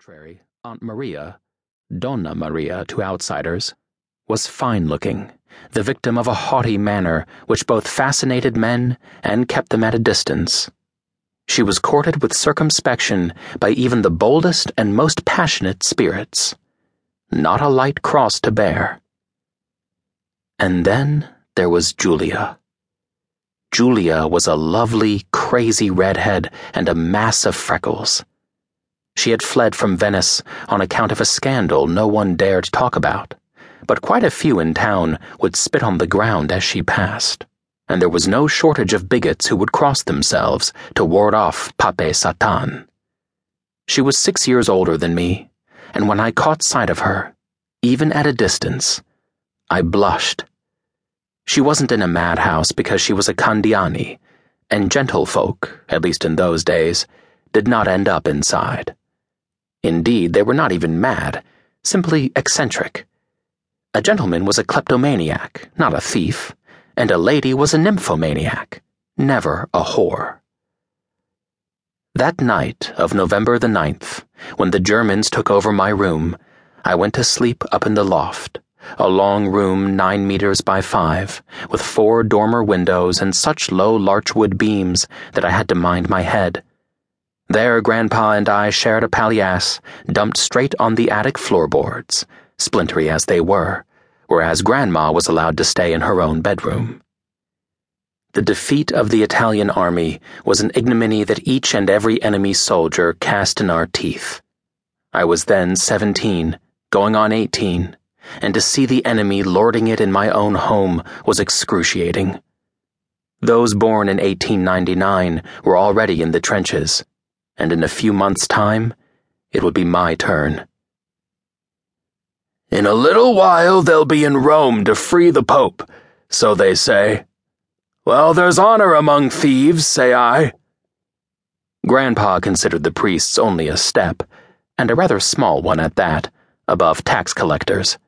contrary, Aunt Maria, Donna Maria to outsiders, was fine looking, the victim of a haughty manner which both fascinated men and kept them at a distance. She was courted with circumspection by even the boldest and most passionate spirits. Not a light cross to bear. And then there was Julia. Julia was a lovely, crazy redhead and a mass of freckles. She had fled from Venice on account of a scandal no one dared talk about, but quite a few in town would spit on the ground as she passed, and there was no shortage of bigots who would cross themselves to ward off Pape Satan. She was six years older than me, and when I caught sight of her, even at a distance, I blushed. She wasn't in a madhouse because she was a Candiani, and gentlefolk, at least in those days, did not end up inside. Indeed, they were not even mad, simply eccentric. A gentleman was a kleptomaniac, not a thief, and a lady was a nymphomaniac, never a whore. That night of November the 9th, when the Germans took over my room, I went to sleep up in the loft, a long room nine meters by five, with four dormer windows and such low larchwood beams that I had to mind my head there, Grandpa and I shared a palliasse dumped straight on the attic floorboards, splintery as they were, whereas Grandma was allowed to stay in her own bedroom. The defeat of the Italian army was an ignominy that each and every enemy soldier cast in our teeth. I was then seventeen, going on eighteen, and to see the enemy lording it in my own home was excruciating. Those born in 1899 were already in the trenches and in a few months' time, it would be my turn. In a little while they'll be in Rome to free the Pope, so they say. Well, there's honor among thieves, say I. Grandpa considered the priests only a step, and a rather small one at that, above tax collectors.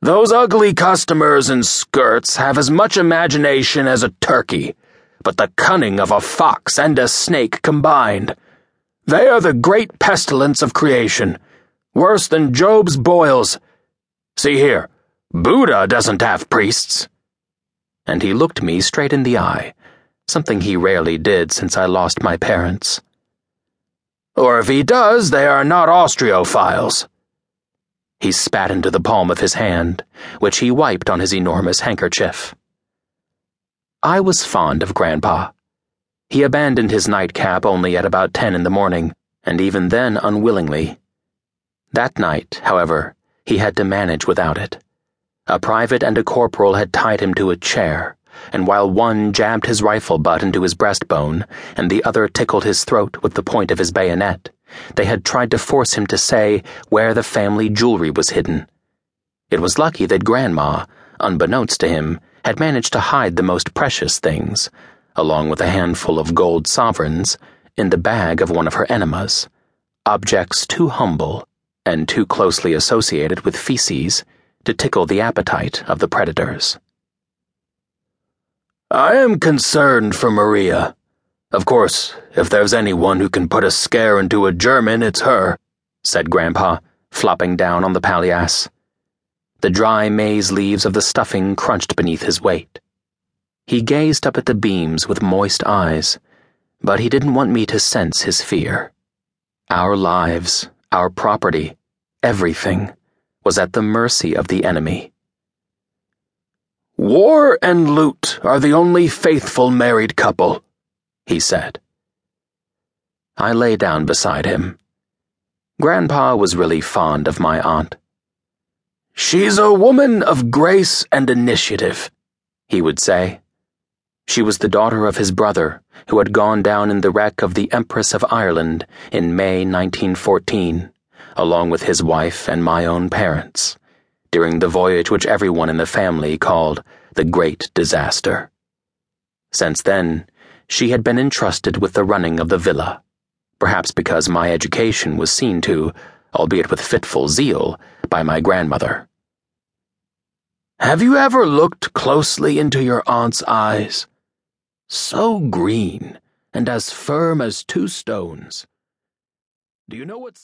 Those ugly customers in skirts have as much imagination as a turkey but the cunning of a fox and a snake combined. They are the great pestilence of creation, worse than Job's boils. See here, Buddha doesn't have priests. And he looked me straight in the eye, something he rarely did since I lost my parents. Or if he does, they are not Austriophiles. He spat into the palm of his hand, which he wiped on his enormous handkerchief. I was fond of Grandpa. He abandoned his nightcap only at about ten in the morning, and even then unwillingly. That night, however, he had to manage without it. A private and a corporal had tied him to a chair, and while one jabbed his rifle butt into his breastbone, and the other tickled his throat with the point of his bayonet, they had tried to force him to say where the family jewelry was hidden. It was lucky that Grandma, unbeknownst to him, had managed to hide the most precious things, along with a handful of gold sovereigns, in the bag of one of her enemas, objects too humble and too closely associated with feces to tickle the appetite of the predators. I am concerned for Maria. Of course, if there's anyone who can put a scare into a German, it's her, said Grandpa, flopping down on the palliasse. The dry maize leaves of the stuffing crunched beneath his weight. He gazed up at the beams with moist eyes, but he didn't want me to sense his fear. Our lives, our property, everything was at the mercy of the enemy. War and loot are the only faithful married couple, he said. I lay down beside him. Grandpa was really fond of my aunt. She's a woman of grace and initiative, he would say. She was the daughter of his brother, who had gone down in the wreck of the Empress of Ireland in May 1914, along with his wife and my own parents, during the voyage which everyone in the family called the Great Disaster. Since then, she had been entrusted with the running of the villa, perhaps because my education was seen to, albeit with fitful zeal, by my grandmother. Have you ever looked closely into your aunt's eyes? So green and as firm as two stones. Do you know what?